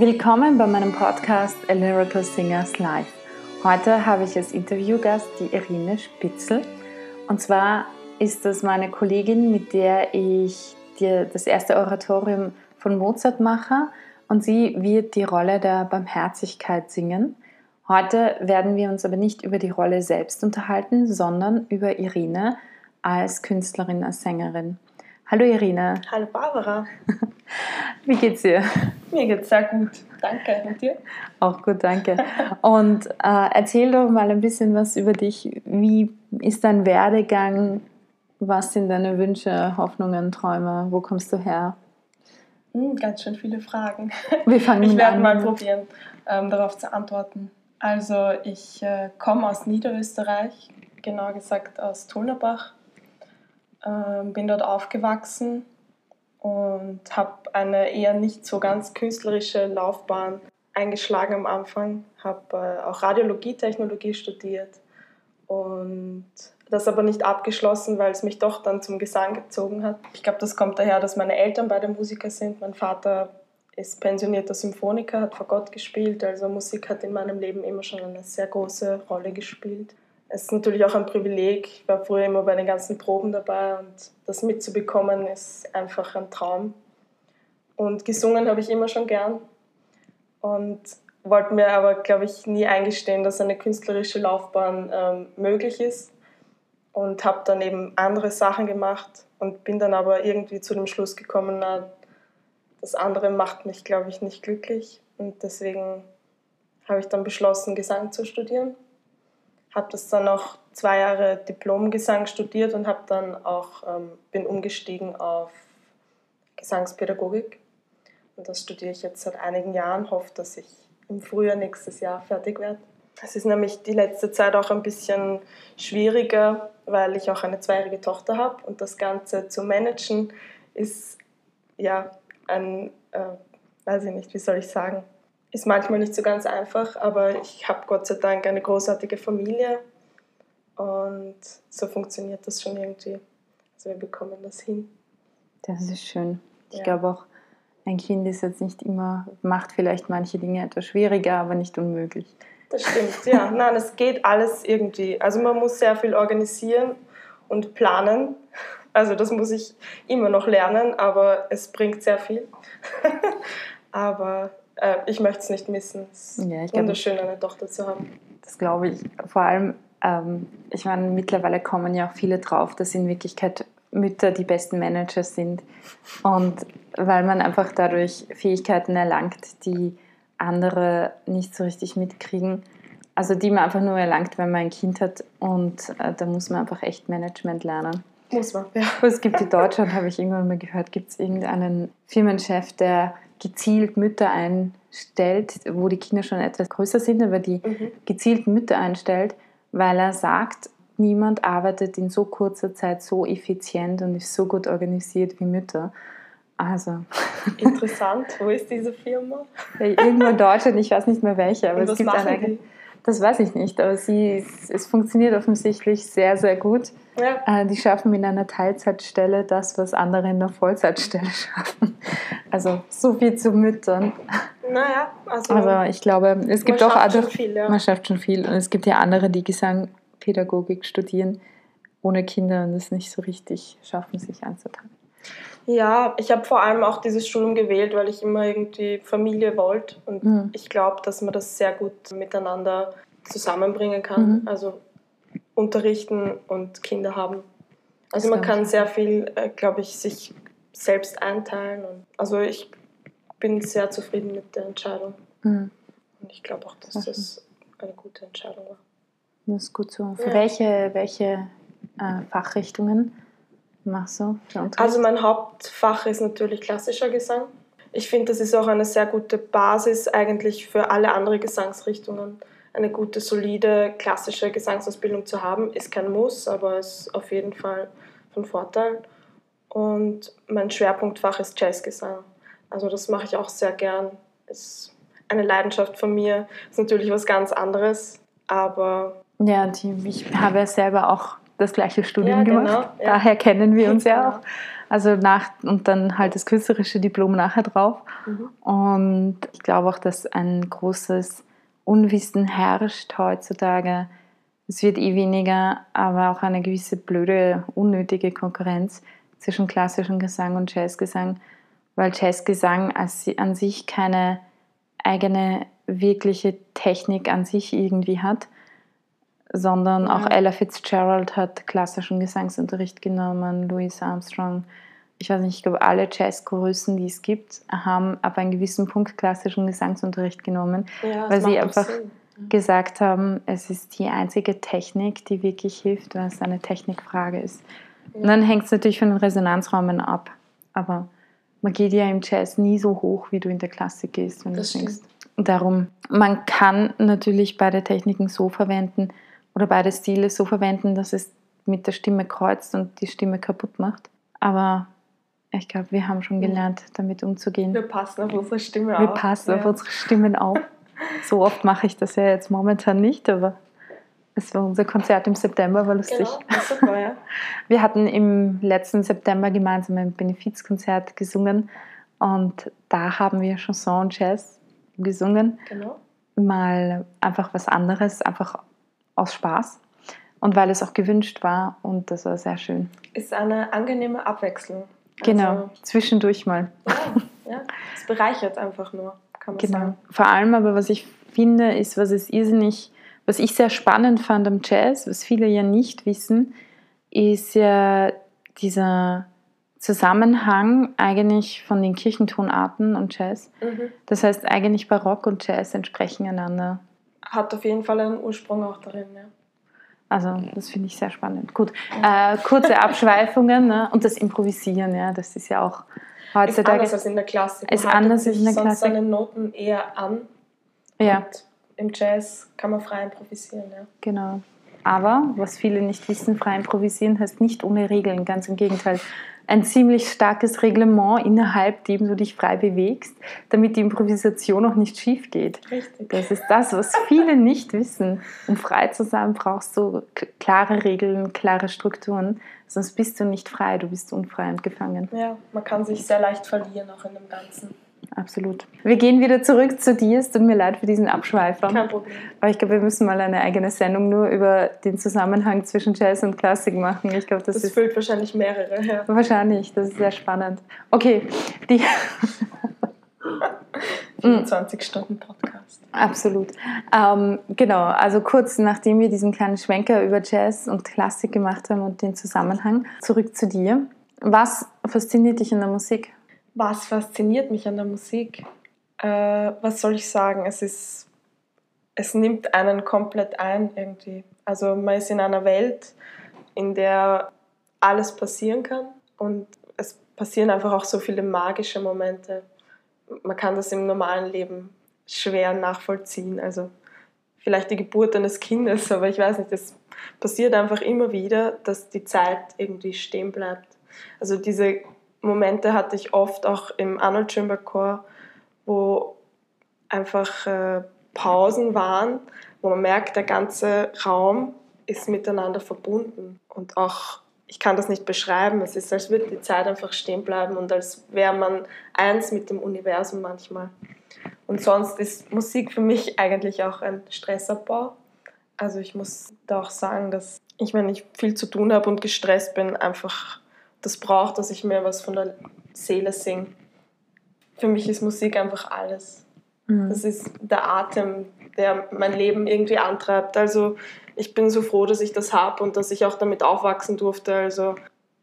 Willkommen bei meinem Podcast A Lyrical Singers Live. Heute habe ich als Interviewgast die Irine Spitzel. Und zwar ist das meine Kollegin, mit der ich dir das erste Oratorium von Mozart mache. Und sie wird die Rolle der Barmherzigkeit singen. Heute werden wir uns aber nicht über die Rolle selbst unterhalten, sondern über Irine als Künstlerin, als Sängerin. Hallo Irina. Hallo Barbara. Wie geht's dir? Mir geht's sehr gut. Danke. Und dir? Auch gut, danke. Und äh, erzähl doch mal ein bisschen was über dich. Wie ist dein Werdegang? Was sind deine Wünsche, Hoffnungen, Träume? Wo kommst du her? Hm, ganz schön viele Fragen. Wir fangen ich werde an. mal probieren, ähm, darauf zu antworten. Also ich äh, komme aus Niederösterreich, genau gesagt aus Tulnerbach ähm, bin dort aufgewachsen und habe eine eher nicht so ganz künstlerische Laufbahn eingeschlagen am Anfang. Habe äh, auch Radiologietechnologie studiert und das aber nicht abgeschlossen, weil es mich doch dann zum Gesang gezogen hat. Ich glaube, das kommt daher, dass meine Eltern beide Musiker sind. Mein Vater ist pensionierter Symphoniker, hat vor Gott gespielt, also Musik hat in meinem Leben immer schon eine sehr große Rolle gespielt es ist natürlich auch ein Privileg. Ich war früher immer bei den ganzen Proben dabei und das mitzubekommen ist einfach ein Traum. Und gesungen habe ich immer schon gern und wollte mir aber, glaube ich, nie eingestehen, dass eine künstlerische Laufbahn ähm, möglich ist und habe dann eben andere Sachen gemacht und bin dann aber irgendwie zu dem Schluss gekommen, na, das andere macht mich, glaube ich, nicht glücklich und deswegen habe ich dann beschlossen, Gesang zu studieren habe das dann noch zwei Jahre Diplomgesang studiert und habe dann auch ähm, bin umgestiegen auf Gesangspädagogik und das studiere ich jetzt seit einigen Jahren. Hoffe, dass ich im Frühjahr nächstes Jahr fertig werde. Es ist nämlich die letzte Zeit auch ein bisschen schwieriger, weil ich auch eine zweijährige Tochter habe und das Ganze zu managen ist ja ein, äh, weiß ich nicht, wie soll ich sagen, ist manchmal nicht so ganz einfach, aber ich habe Gott sei Dank eine großartige Familie und so funktioniert das schon irgendwie. Also wir bekommen das hin. Das ist schön. Ich ja. glaube auch, ein Kind ist jetzt nicht immer, macht vielleicht manche Dinge etwas schwieriger, aber nicht unmöglich. Das stimmt, ja. Nein, es geht alles irgendwie. Also man muss sehr viel organisieren und planen. Also das muss ich immer noch lernen, aber es bringt sehr viel. aber äh, ich möchte es nicht missen. Es ist ja, wunderschön, eine Tochter zu haben. Das glaube ich. Vor allem, ähm, ich meine, mittlerweile kommen ja auch viele drauf, dass in Wirklichkeit Mütter die besten Manager sind. Und weil man einfach dadurch Fähigkeiten erlangt, die andere nicht so richtig mitkriegen. Also die man einfach nur erlangt, wenn man ein Kind hat. Und äh, da muss man einfach echt Management lernen. Muss man, ja. Es gibt in Deutschland, habe ich irgendwann mal gehört, gibt es irgendeinen Firmenchef, der gezielt Mütter einstellt, wo die Kinder schon etwas größer sind, aber die mhm. gezielt Mütter einstellt, weil er sagt, niemand arbeitet in so kurzer Zeit so effizient und ist so gut organisiert wie Mütter. Also. Interessant. Wo ist diese Firma? Irgendwo in Deutschland, ich weiß nicht mehr welche, aber es gibt eine. Die? Das weiß ich nicht, aber sie, es funktioniert offensichtlich sehr, sehr gut. Ja. Äh, die schaffen in einer Teilzeitstelle das, was andere in einer Vollzeitstelle schaffen. Also so viel zu Müttern. Naja, also. Aber ich glaube, es gibt auch andere. Viel, ja. Man schafft schon viel. Und es gibt ja andere, die Gesangpädagogik studieren ohne Kinder und es nicht so richtig schaffen, sich anzuteilen. Ja, ich habe vor allem auch dieses Studium gewählt, weil ich immer irgendwie Familie wollte. Und mhm. ich glaube, dass man das sehr gut miteinander zusammenbringen kann. Mhm. Also unterrichten und Kinder haben. Also man kann sehr viel, äh, glaube ich, sich selbst einteilen. Und also ich bin sehr zufrieden mit der Entscheidung. Mhm. Und ich glaube auch, dass okay. das eine gute Entscheidung war. Das ist gut so. Für ja. welche, welche äh, Fachrichtungen machst du? Also mein Hauptfach ist natürlich klassischer Gesang. Ich finde, das ist auch eine sehr gute Basis eigentlich für alle anderen Gesangsrichtungen. Eine gute, solide, klassische Gesangsausbildung zu haben, ist kein Muss, aber ist auf jeden Fall von Vorteil. Und mein Schwerpunktfach ist Jazzgesang. Also das mache ich auch sehr gern. Ist eine Leidenschaft von mir. Ist natürlich was ganz anderes, aber... Ja, die, ich habe ja selber auch das gleiche Studium ja, genau, gemacht. Ja. Daher kennen wir uns ja, genau. auch. Also nach und dann halt das künstlerische Diplom nachher drauf. Mhm. Und ich glaube auch, dass ein großes Unwissen herrscht heutzutage. Es wird eh weniger, aber auch eine gewisse blöde, unnötige Konkurrenz zwischen klassischem Gesang und Jazzgesang, weil Jazzgesang an sich keine eigene wirkliche Technik an sich irgendwie hat, sondern Ja. auch Ella Fitzgerald hat klassischen Gesangsunterricht genommen, Louis Armstrong. Ich weiß nicht, ich glaube, alle Jazzgrößen, die es gibt, haben ab einem gewissen Punkt klassischen Gesangsunterricht genommen, Ja, Weil sie einfach- Sinn. gesagt haben, es ist die einzige Technik, die wirklich hilft, weil es eine Technikfrage ist. Und dann hängt es natürlich von den Resonanzräumen ab. Aber man geht ja im Jazz nie so hoch, wie du in der Klassik gehst, wenn Das du singst. Darum, man kann natürlich beide Techniken so verwenden oder beide Stile so verwenden, dass es mit der Stimme kreuzt und die Stimme kaputt macht. Aber ich glaube, wir haben schon gelernt, damit umzugehen. Wir passen auf unsere Stimme Wir auf. passen auf Ja. unsere Stimmen auf. So oft mache ich das ja jetzt momentan nicht, aber es war unser Konzert im September, war lustig. Genau, super, ja. Wir hatten im letzten September gemeinsam ein Benefizkonzert gesungen und da haben wir Chanson und Jazz gesungen. Genau. Mal einfach was anderes, einfach aus Spaß und weil es auch gewünscht war und das war sehr schön. Ist eine angenehme Abwechslung. Genau, zwischendurch mal. Also, ja, ja, es bereichert einfach nur, kann man Genau. sagen. Vor allem aber, was ich finde, ist, was es irrsinnig, was ich sehr spannend fand am Jazz, was viele ja nicht wissen, ist ja dieser Zusammenhang eigentlich von den Kirchentonarten und Jazz. Mhm. Das heißt, eigentlich Barock und Jazz entsprechen einander. Hat auf jeden Fall einen Ursprung auch darin, ja. Also, das finde ich sehr spannend. Gut, äh, kurze Abschweifungen ne? und das Improvisieren, ja, das ist ja auch Ist heutzutage. anders als in der Klassik. Ist anders als in der Klassik. seine Noten eher an. ja. Und im Jazz kann man frei improvisieren, ja. Genau. Aber, was viele nicht wissen, frei improvisieren heißt nicht ohne Regeln, ganz im Gegenteil. Ein ziemlich starkes Reglement, innerhalb dem du dich frei bewegst, damit die Improvisation auch nicht schief geht. Richtig. Das ist das, was viele nicht wissen. Um frei zu sein, brauchst du klare Regeln, klare Strukturen. Sonst bist du nicht frei, du bist unfrei und gefangen. Ja, man kann sich sehr leicht verlieren auch in dem Ganzen. Absolut. Wir gehen wieder zurück zu dir. Es tut mir leid für diesen Abschweifer. Kein Problem. Aber ich glaube, wir müssen mal eine eigene Sendung nur über den Zusammenhang zwischen Jazz und Klassik machen. Ich glaube, das, Das ist füllt wahrscheinlich mehrere, ja. wahrscheinlich, das ist sehr spannend. Okay, die, 24 Stunden Podcast. absolut. Ähm, genau, also kurz nachdem wir diesen kleinen Schwenker über Jazz und Klassik gemacht haben und den Zusammenhang, zurück zu dir. Was fasziniert dich in der Musik? Was fasziniert mich an der Musik? Äh, was soll ich sagen? Es ist, es nimmt einen komplett ein irgendwie. Also man ist in einer Welt, in der alles passieren kann und es passieren einfach auch so viele magische Momente. Man kann das im normalen Leben schwer nachvollziehen. Also vielleicht die Geburt eines Kindes, aber ich weiß nicht, das passiert einfach immer wieder, dass die Zeit irgendwie stehen bleibt. Also diese Momente hatte ich oft auch im Arnold Schoenberg Chor, wo einfach äh, Pausen waren, wo man merkt, der ganze Raum ist miteinander verbunden. Und auch, ich kann das nicht beschreiben, es ist, als würde die Zeit einfach stehen bleiben und als wäre man eins mit dem Universum manchmal. Und sonst ist Musik für mich eigentlich auch ein Stressabbau. Also ich muss da auch sagen, dass ich, wenn ich viel zu tun habe und gestresst bin, einfach das braucht, dass ich mir was von der Seele singe. Für mich ist Musik einfach alles. Das ist der Atem, der mein Leben irgendwie antreibt. Also ich bin so froh, dass ich das habe und dass ich auch damit aufwachsen durfte. Also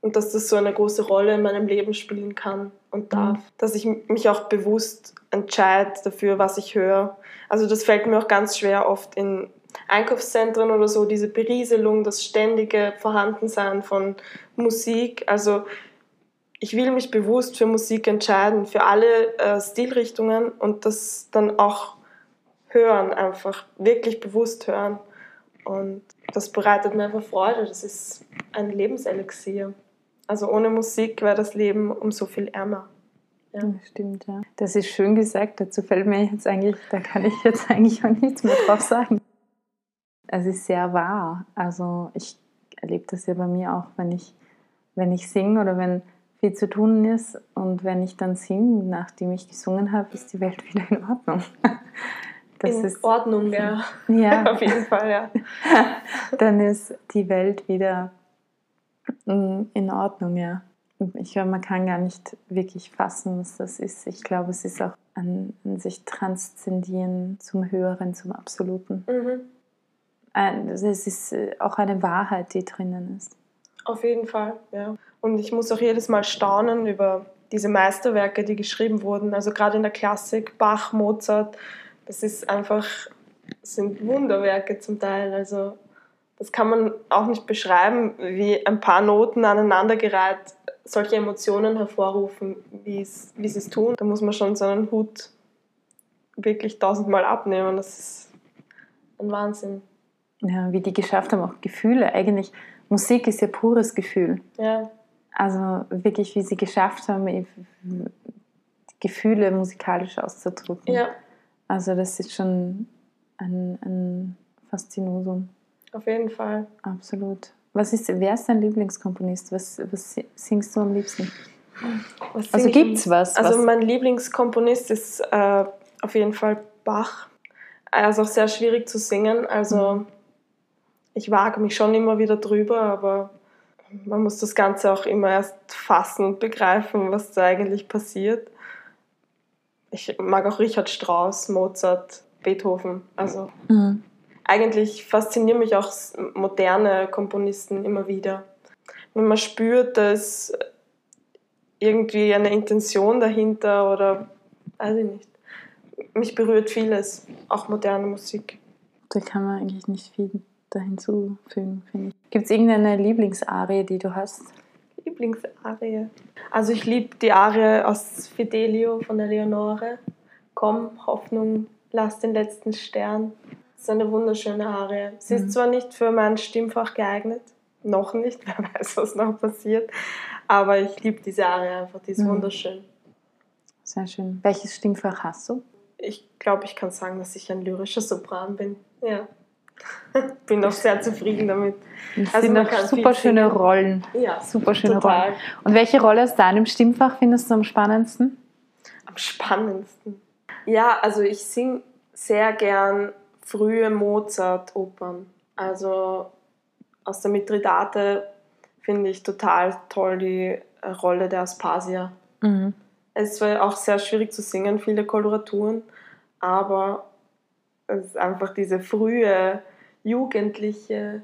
und dass das so eine große Rolle in meinem Leben spielen kann und darf. Dass ich mich auch bewusst entscheide dafür, was ich höre. Also das fällt mir auch ganz schwer oft in Einkaufszentren oder so, diese Berieselung, das ständige Vorhandensein von Musik. Also ich will mich bewusst für Musik entscheiden, für alle äh, Stilrichtungen und das dann auch hören, einfach wirklich bewusst hören. Und das bereitet mir einfach Freude, das ist ein Lebenselixier. Also ohne Musik wäre das Leben um so viel ärmer. Ja. Das stimmt, ja. Das ist schön gesagt. Dazu fällt mir jetzt eigentlich, da kann ich jetzt eigentlich auch nichts mehr drauf sagen. Es ist sehr wahr. Also ich erlebe das ja bei mir auch, wenn ich, wenn ich singe oder wenn viel zu tun ist. Und wenn ich dann singe, nachdem ich gesungen habe, ist die Welt wieder in Ordnung. Das in ist, Ordnung, ja. Ja. Auf jeden Fall, ja. dann ist die Welt wieder in Ordnung, ja. Ich glaube, man kann gar nicht wirklich fassen, was das ist. Ich glaube, es ist auch an, an sich transzendieren zum Höheren, zum Absoluten. Mhm. Es ist äh, auch eine Wahrheit, die drinnen ist. Auf jeden Fall, ja. Und ich muss auch jedes Mal staunen über diese Meisterwerke, die geschrieben wurden. Also gerade in der Klassik, Bach, Mozart, das ist einfach, sind Wunderwerke zum Teil. Also das kann man auch nicht beschreiben, wie ein paar Noten aneinandergereiht solche Emotionen hervorrufen, wie sie es tun. Da muss man schon seinen Hut wirklich tausendmal abnehmen. Das ist ein Wahnsinn. Ja, wie die geschafft haben, auch Gefühle. Eigentlich, Musik ist ja pures Gefühl. Ja. Also wirklich, wie sie geschafft haben, Gefühle musikalisch auszudrücken. Ja. Also das ist schon ein, ein Faszinosum. Auf jeden Fall. Absolut. Was ist, wer ist dein Lieblingskomponist? Was, was singst du am liebsten? Also gibt es was? Also was? mein Lieblingskomponist ist äh, auf jeden Fall Bach. Er ist auch sehr schwierig zu singen. Also mhm. Ich wage mich schon immer wieder drüber, aber man muss das Ganze auch immer erst fassen und begreifen, was da eigentlich passiert. Ich mag auch Richard Strauss, Mozart, Beethoven. Also mhm eigentlich faszinieren mich auch moderne Komponisten immer wieder. Wenn man spürt, dass irgendwie eine Intention dahinter oder weiß ich nicht. Mich berührt vieles, auch moderne Musik. Da kann man eigentlich nicht viel da hinzufügen, finde ich. Gibt es irgendeine Lieblingsarie, die du hast? Lieblingsarie? Also ich liebe die Arie aus Fidelio von der Leonore. Komm, Hoffnung, lass den letzten Stern. Das ist eine wunderschöne Arie. Sie ist mhm. zwar nicht für mein Stimmfach geeignet, noch nicht, wer weiß, was noch passiert, aber ich liebe diese Arie einfach, die ist mhm. wunderschön. Sehr schön. Welches Stimmfach hast du? Ich glaube, ich kann sagen, dass ich ein lyrischer Sopran bin. Ja. Bin auch sehr zufrieden damit. Das also sind auch super schöne singen. Rollen. Ja, super schöne total. Rollen. Und welche Rolle aus deinem Stimmfach findest du am spannendsten? Am spannendsten. Ja, also ich singe sehr gern frühe Mozart-Opern. Also aus der Mithridate finde ich total toll die Rolle der Aspasia. Mhm. Es war auch sehr schwierig zu singen, viele Koloraturen, aber es ist einfach diese frühe jugendliche,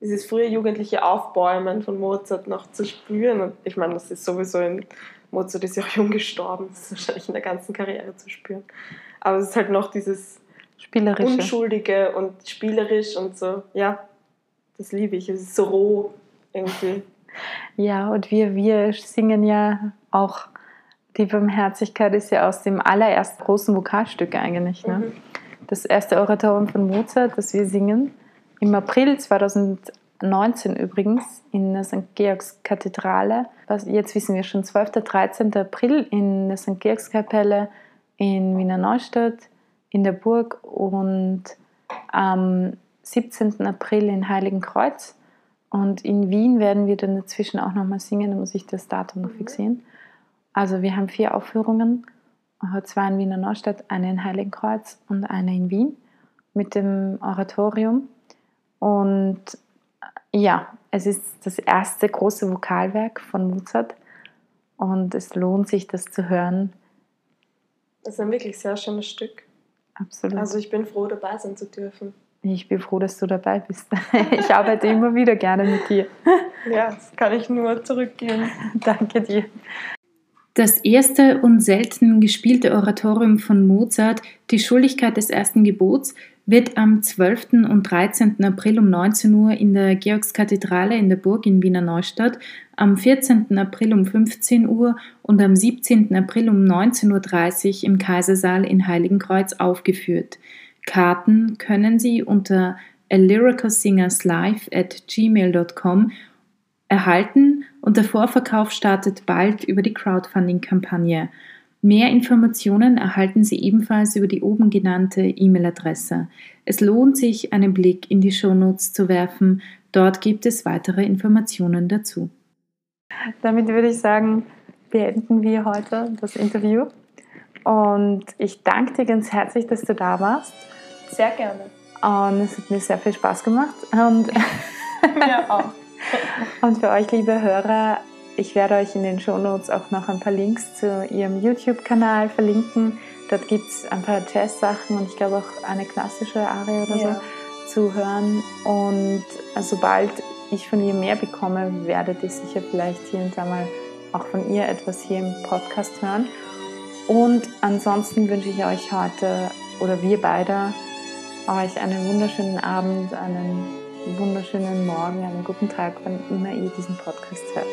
dieses frühe jugendliche Aufbäumen von Mozart noch zu spüren. Und ich meine, das ist sowieso in Mozart ist ja auch jung gestorben, das ist wahrscheinlich in der ganzen Karriere zu spüren. Aber es ist halt noch dieses Spielerische. Unschuldige und spielerisch und so. Ja, das liebe ich. Es ist so roh irgendwie. Ja, und wir, wir singen ja auch, die Barmherzigkeit ist ja aus dem allerersten großen Vokalstück eigentlich. Ne? Mhm. Das erste Oratorium von Mozart, das wir singen, im April 2019 übrigens in der St. Georgs Kathedrale. Jetzt wissen wir schon, 12. 13. April in der St. Georgs Kapelle in Wiener Neustadt in der Burg und am 17. April in Heiligenkreuz. Und in Wien werden wir dann dazwischen auch nochmal singen, da muss ich das Datum noch fixieren. Also wir haben vier Aufführungen, zwei in Wiener Neustadt, eine in Heiligenkreuz und eine in Wien mit dem Oratorium. Und ja, es ist das erste große Vokalwerk von Mozart und es lohnt sich, das zu hören. Das ist ein wirklich sehr schönes Stück. Absolut. Also ich bin froh, dabei sein zu dürfen. Ich bin froh, dass du dabei bist. Ich arbeite immer wieder gerne mit dir. Ja, das kann ich nur zurückgeben. Danke dir. Das erste und selten gespielte Oratorium von Mozart, Die Schuldigkeit des ersten Gebots, wird am 12. und 13. April um 19 Uhr in der Georgskathedrale in der Burg in Wiener Neustadt, am 14. April um 15 Uhr und am 17. April um 19.30 Uhr im Kaisersaal in Heiligenkreuz aufgeführt. Karten können Sie unter alyricalsingerslive at gmail.com erhalten und der Vorverkauf startet bald über die Crowdfunding-Kampagne. Mehr Informationen erhalten Sie ebenfalls über die oben genannte E-Mail-Adresse. Es lohnt sich, einen Blick in die Shownotes zu werfen. Dort gibt es weitere Informationen dazu. Damit würde ich sagen, beenden wir heute das Interview. Und ich danke dir ganz herzlich, dass du da warst. Sehr gerne. Und es hat mir sehr viel Spaß gemacht. Und mir auch. Und für euch, liebe Hörer, ich werde euch in den Shownotes auch noch ein paar Links zu ihrem YouTube-Kanal verlinken. Dort gibt es ein paar Jazz-Sachen und ich glaube auch eine klassische Arie oder ja. so zu hören. Und sobald ich von ihr mehr bekomme, werdet ihr sicher vielleicht hier und da mal auch von ihr etwas hier im Podcast hören. Und ansonsten wünsche ich euch heute oder wir beide euch einen wunderschönen Abend, einen wunderschönen Morgen, einen guten Tag, wann immer ihr diesen Podcast hört.